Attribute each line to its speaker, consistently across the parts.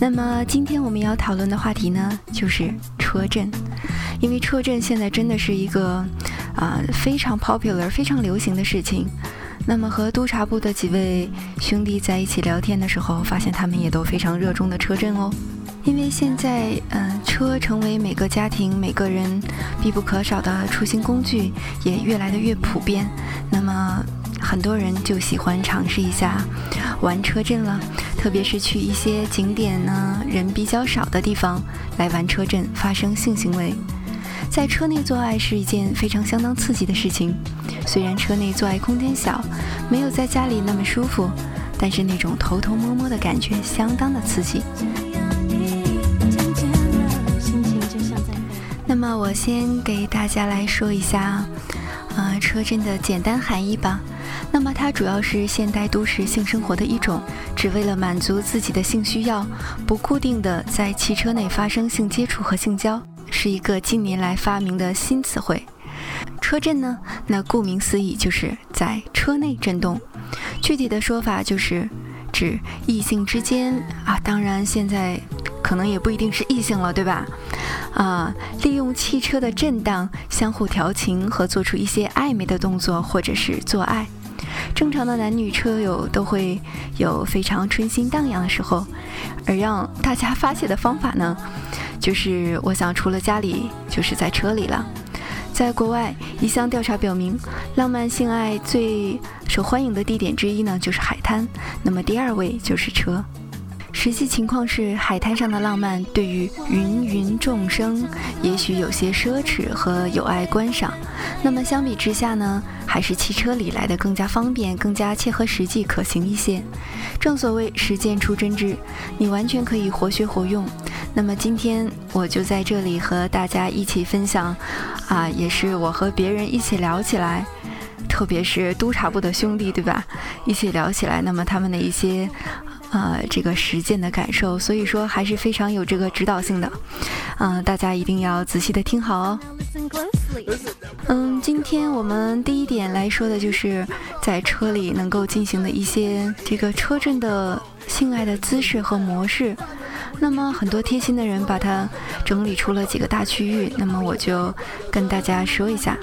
Speaker 1: 那么今天我们要讨论的话题呢，就是车震，因为车震现在真的是一个啊非常 popular、非常流行的事情。那么和督察部的几位兄弟在一起聊天的时候，发现他们也都非常热衷的车震哦。因为现在，嗯，车成为每个家庭、每个人必不可少的出行工具，也越来的越普遍。那么，很多人就喜欢尝试一下玩车震了，特别是去一些景点呢，人比较少的地方来玩车震，发生性行为。在车内做爱是一件非常相当刺激的事情。虽然车内做爱空间小，没有在家里那么舒服，但是那种偷偷摸摸的感觉相当的刺激。那么我先给大家来说一下，呃，车震的简单含义吧。那么它主要是现代都市性生活的一种，只为了满足自己的性需要，不固定的在汽车内发生性接触和性交，是一个近年来发明的新词汇。车震呢，那顾名思义就是在车内震动，具体的说法就是指异性之间啊，当然现在。可能也不一定是异性了，对吧？啊，利用汽车的震荡相互调情和做出一些暧昧的动作，或者是做爱。正常的男女车友都会有非常春心荡漾的时候，而让大家发泄的方法呢，就是我想除了家里，就是在车里了。在国外，一项调查表明，浪漫性爱最受欢迎的地点之一呢，就是海滩。那么第二位就是车。实际情况是，海滩上的浪漫对于芸芸众生，也许有些奢侈和有碍观赏。那么相比之下呢，还是汽车里来的更加方便、更加切合实际、可行一些。正所谓实践出真知，你完全可以活学活用。那么今天我就在这里和大家一起分享，啊，也是我和别人一起聊起来，特别是督察部的兄弟，对吧？一起聊起来，那么他们的一些。呃，这个实践的感受，所以说还是非常有这个指导性的，嗯，大家一定要仔细的听好哦。嗯，今天我们第一点来说的就是在车里能够进行的一些这个车震的性爱的姿势和模式。那么很多贴心的人把它整理出了几个大区域，那么我就跟大家说一下。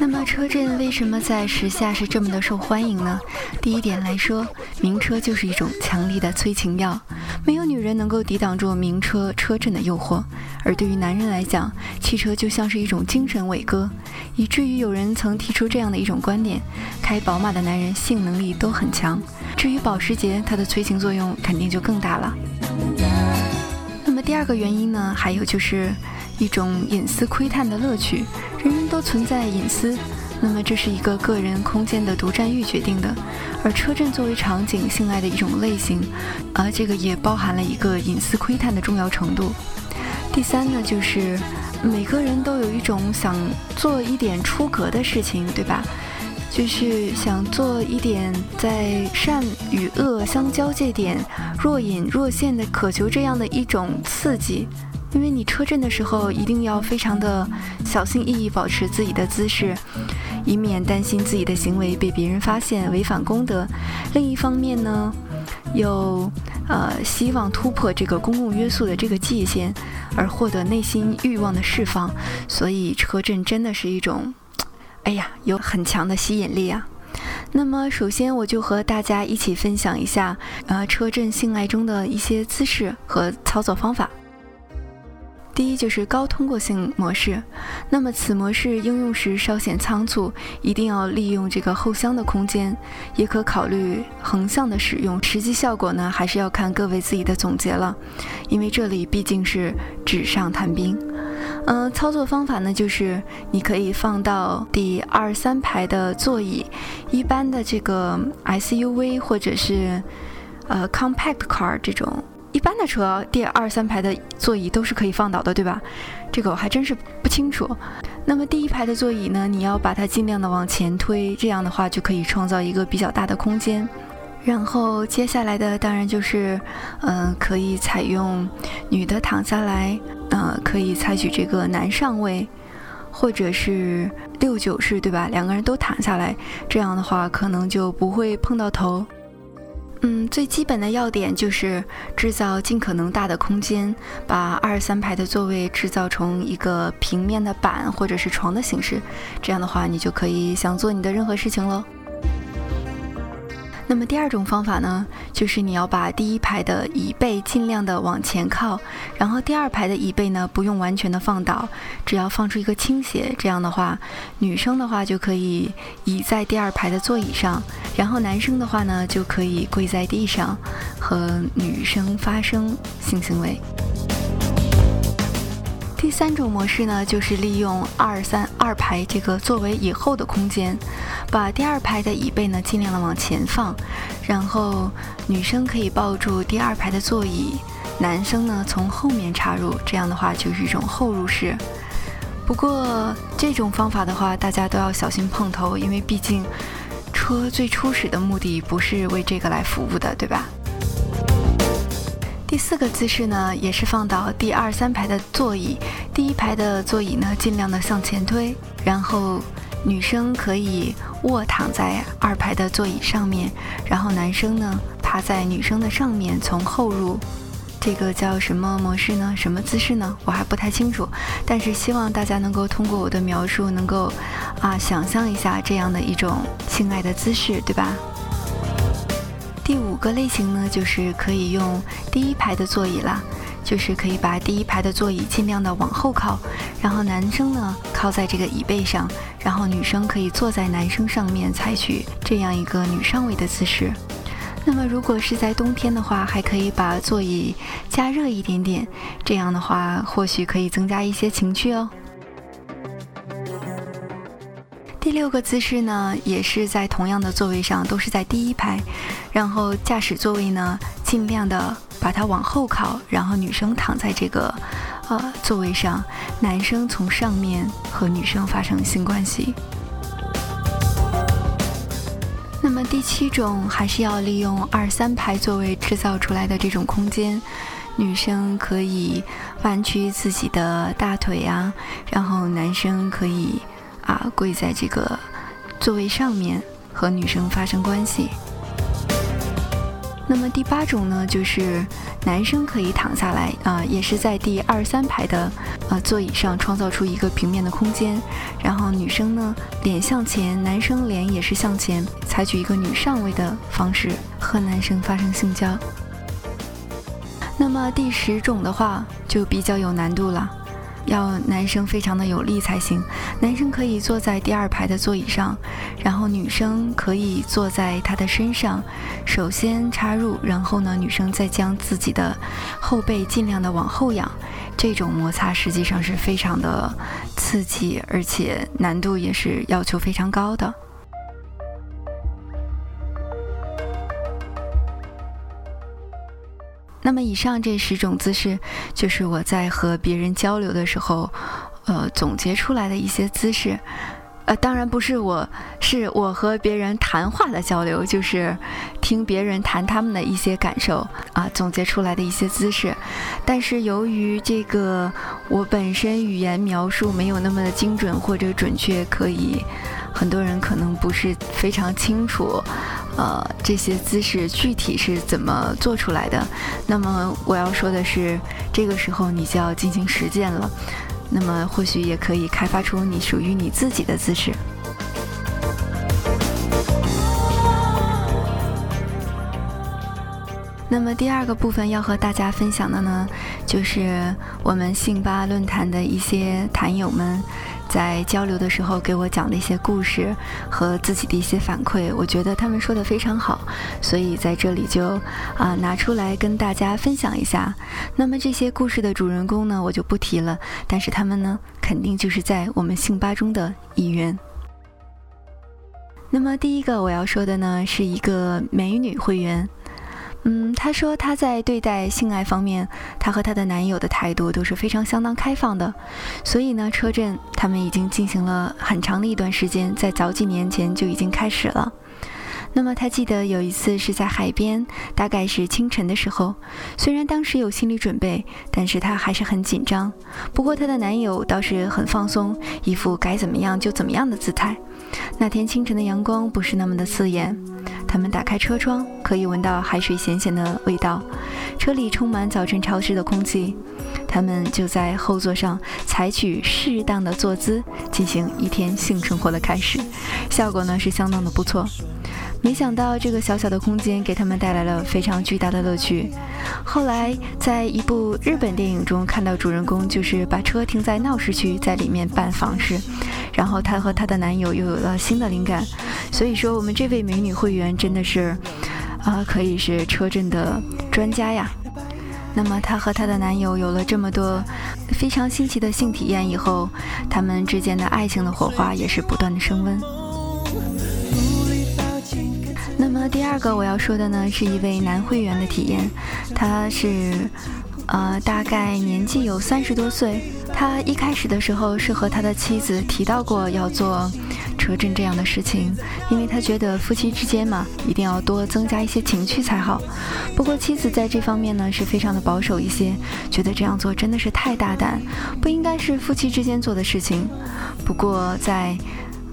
Speaker 1: 那么车震为什么在时下是这么的受欢迎呢？第一点来说，名车就是一种强力的催情药，没有女人能够抵挡住名车车震的诱惑。而对于男人来讲，汽车就像是一种精神伟哥，以至于有人曾提出这样的一种观点：开宝马的男人性能力都很强。至于保时捷，它的催情作用肯定就更大了。那么第二个原因呢？还有就是。一种隐私窥探的乐趣，人人都存在隐私，那么这是一个个人空间的独占欲决定的。而车震作为场景性爱的一种类型，而这个也包含了一个隐私窥探的重要程度。第三呢，就是每个人都有一种想做一点出格的事情，对吧？就是想做一点在善与恶相交界点若隐若现的渴求这样的一种刺激。因为你车震的时候，一定要非常的小心翼翼，保持自己的姿势，以免担心自己的行为被别人发现违反公德。另一方面呢，又呃希望突破这个公共约束的这个界限，而获得内心欲望的释放。所以车震真的是一种，哎呀，有很强的吸引力啊。那么首先我就和大家一起分享一下，呃，车震性爱中的一些姿势和操作方法。第一就是高通过性模式，那么此模式应用时稍显仓促，一定要利用这个后箱的空间，也可考虑横向的使用。实际效果呢，还是要看各位自己的总结了，因为这里毕竟是纸上谈兵。嗯，操作方法呢，就是你可以放到第二三排的座椅，一般的这个 SUV 或者是呃 compact car 这种。一般的车第二三排的座椅都是可以放倒的，对吧？这个我还真是不清楚。那么第一排的座椅呢，你要把它尽量的往前推，这样的话就可以创造一个比较大的空间。然后接下来的当然就是，嗯，可以采用女的躺下来，呃，可以采取这个男上位，或者是六九式，对吧？两个人都躺下来，这样的话可能就不会碰到头。嗯，最基本的要点就是制造尽可能大的空间，把二三排的座位制造成一个平面的板或者是床的形式，这样的话你就可以想做你的任何事情喽。那么第二种方法呢，就是你要把第一排的椅背尽量的往前靠，然后第二排的椅背呢不用完全的放倒，只要放出一个倾斜，这样的话，女生的话就可以倚在第二排的座椅上，然后男生的话呢就可以跪在地上，和女生发生性行为。第三种模式呢，就是利用二三二排这个座位以后的空间，把第二排的椅背呢尽量的往前放，然后女生可以抱住第二排的座椅，男生呢从后面插入，这样的话就是一种后入式。不过这种方法的话，大家都要小心碰头，因为毕竟车最初始的目的不是为这个来服务的，对吧？第四个姿势呢，也是放倒第二三排的座椅，第一排的座椅呢，尽量的向前推，然后女生可以卧躺在二排的座椅上面，然后男生呢趴在女生的上面从后入，这个叫什么模式呢？什么姿势呢？我还不太清楚，但是希望大家能够通过我的描述，能够啊想象一下这样的一种性爱的姿势，对吧？第五个类型呢，就是可以用第一排的座椅啦，就是可以把第一排的座椅尽量的往后靠，然后男生呢靠在这个椅背上，然后女生可以坐在男生上面，采取这样一个女上位的姿势。那么如果是在冬天的话，还可以把座椅加热一点点，这样的话或许可以增加一些情趣哦。第六个姿势呢，也是在同样的座位上，都是在第一排，然后驾驶座位呢，尽量的把它往后靠，然后女生躺在这个呃座位上，男生从上面和女生发生性关系。那么第七种还是要利用二三排座位制造出来的这种空间，女生可以弯曲自己的大腿呀，然后男生可以。啊，跪在这个座位上面和女生发生关系。那么第八种呢，就是男生可以躺下来啊，也是在第二三排的呃座椅上创造出一个平面的空间，然后女生呢脸向前，男生脸也是向前，采取一个女上位的方式和男生发生性交。那么第十种的话就比较有难度了。要男生非常的有力才行。男生可以坐在第二排的座椅上，然后女生可以坐在他的身上，首先插入，然后呢，女生再将自己的后背尽量的往后仰。这种摩擦实际上是非常的刺激，而且难度也是要求非常高的。那么以上这十种姿势，就是我在和别人交流的时候，呃，总结出来的一些姿势。呃，当然不是我，是我和别人谈话的交流，就是听别人谈他们的一些感受啊，总结出来的一些姿势。但是由于这个我本身语言描述没有那么的精准或者准确，可以很多人可能不是非常清楚。呃，这些姿势具体是怎么做出来的？那么我要说的是，这个时候你就要进行实践了。那么或许也可以开发出你属于你自己的姿势。那么第二个部分要和大家分享的呢，就是我们信吧论坛的一些坛友们。在交流的时候，给我讲的一些故事和自己的一些反馈，我觉得他们说的非常好，所以在这里就啊拿出来跟大家分享一下。那么这些故事的主人公呢，我就不提了，但是他们呢，肯定就是在我们信吧中的一员。那么第一个我要说的呢，是一个美女会员。嗯，她说她在对待性爱方面，她和她的男友的态度都是非常相当开放的。所以呢，车震他们已经进行了很长的一段时间，在早几年前就已经开始了。那么他记得有一次是在海边，大概是清晨的时候。虽然当时有心理准备，但是他还是很紧张。不过她的男友倒是很放松，一副该怎么样就怎么样的姿态。那天清晨的阳光不是那么的刺眼，他们打开车窗，可以闻到海水咸咸的味道，车里充满早晨潮湿的空气。他们就在后座上采取适当的坐姿，进行一天性生活的开始，效果呢是相当的不错。没想到这个小小的空间给他们带来了非常巨大的乐趣。后来在一部日本电影中看到主人公就是把车停在闹市区，在里面办房事，然后她和她的男友又有了新的灵感。所以说我们这位美女会员真的是，啊，可以是车震的专家呀。那么她和她的男友有了这么多非常新奇的性体验以后，他们之间的爱情的火花也是不断的升温。第二个我要说的呢，是一位男会员的体验，他是，呃，大概年纪有三十多岁。他一开始的时候是和他的妻子提到过要做车震这样的事情，因为他觉得夫妻之间嘛，一定要多增加一些情趣才好。不过妻子在这方面呢是非常的保守一些，觉得这样做真的是太大胆，不应该是夫妻之间做的事情。不过在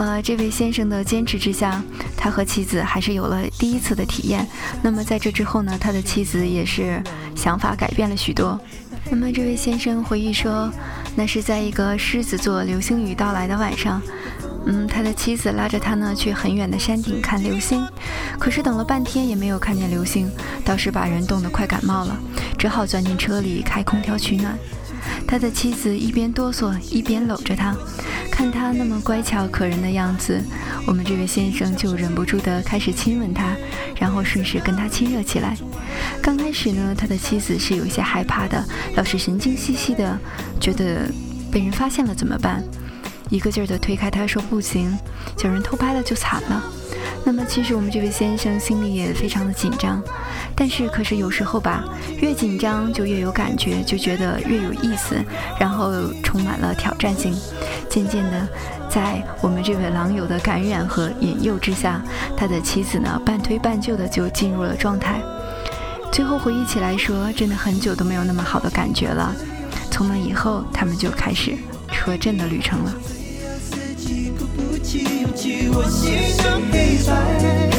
Speaker 1: 呃，这位先生的坚持之下，他和妻子还是有了第一次的体验。那么在这之后呢，他的妻子也是想法改变了许多。那么这位先生回忆说，那是在一个狮子座流星雨到来的晚上，嗯，他的妻子拉着他呢去很远的山顶看流星，可是等了半天也没有看见流星，倒是把人冻得快感冒了，只好钻进车里开空调取暖。他的妻子一边哆嗦一边搂着他。看他那么乖巧可人的样子，我们这位先生就忍不住的开始亲吻他，然后顺势跟他亲热起来。刚开始呢，他的妻子是有一些害怕的，老是神经兮兮的，觉得被人发现了怎么办？一个劲儿的推开他，说不行，叫人偷拍了就惨了。那么其实我们这位先生心里也非常的紧张，但是可是有时候吧，越紧张就越有感觉，就觉得越有意思，然后充满了挑战性。渐渐的，在我们这位狼友的感染和引诱之下，他的妻子呢半推半就的就进入了状态。最后回忆起来说，真的很久都没有那么好的感觉了。从那以后，他们就开始车震的旅程了。我心上黑白。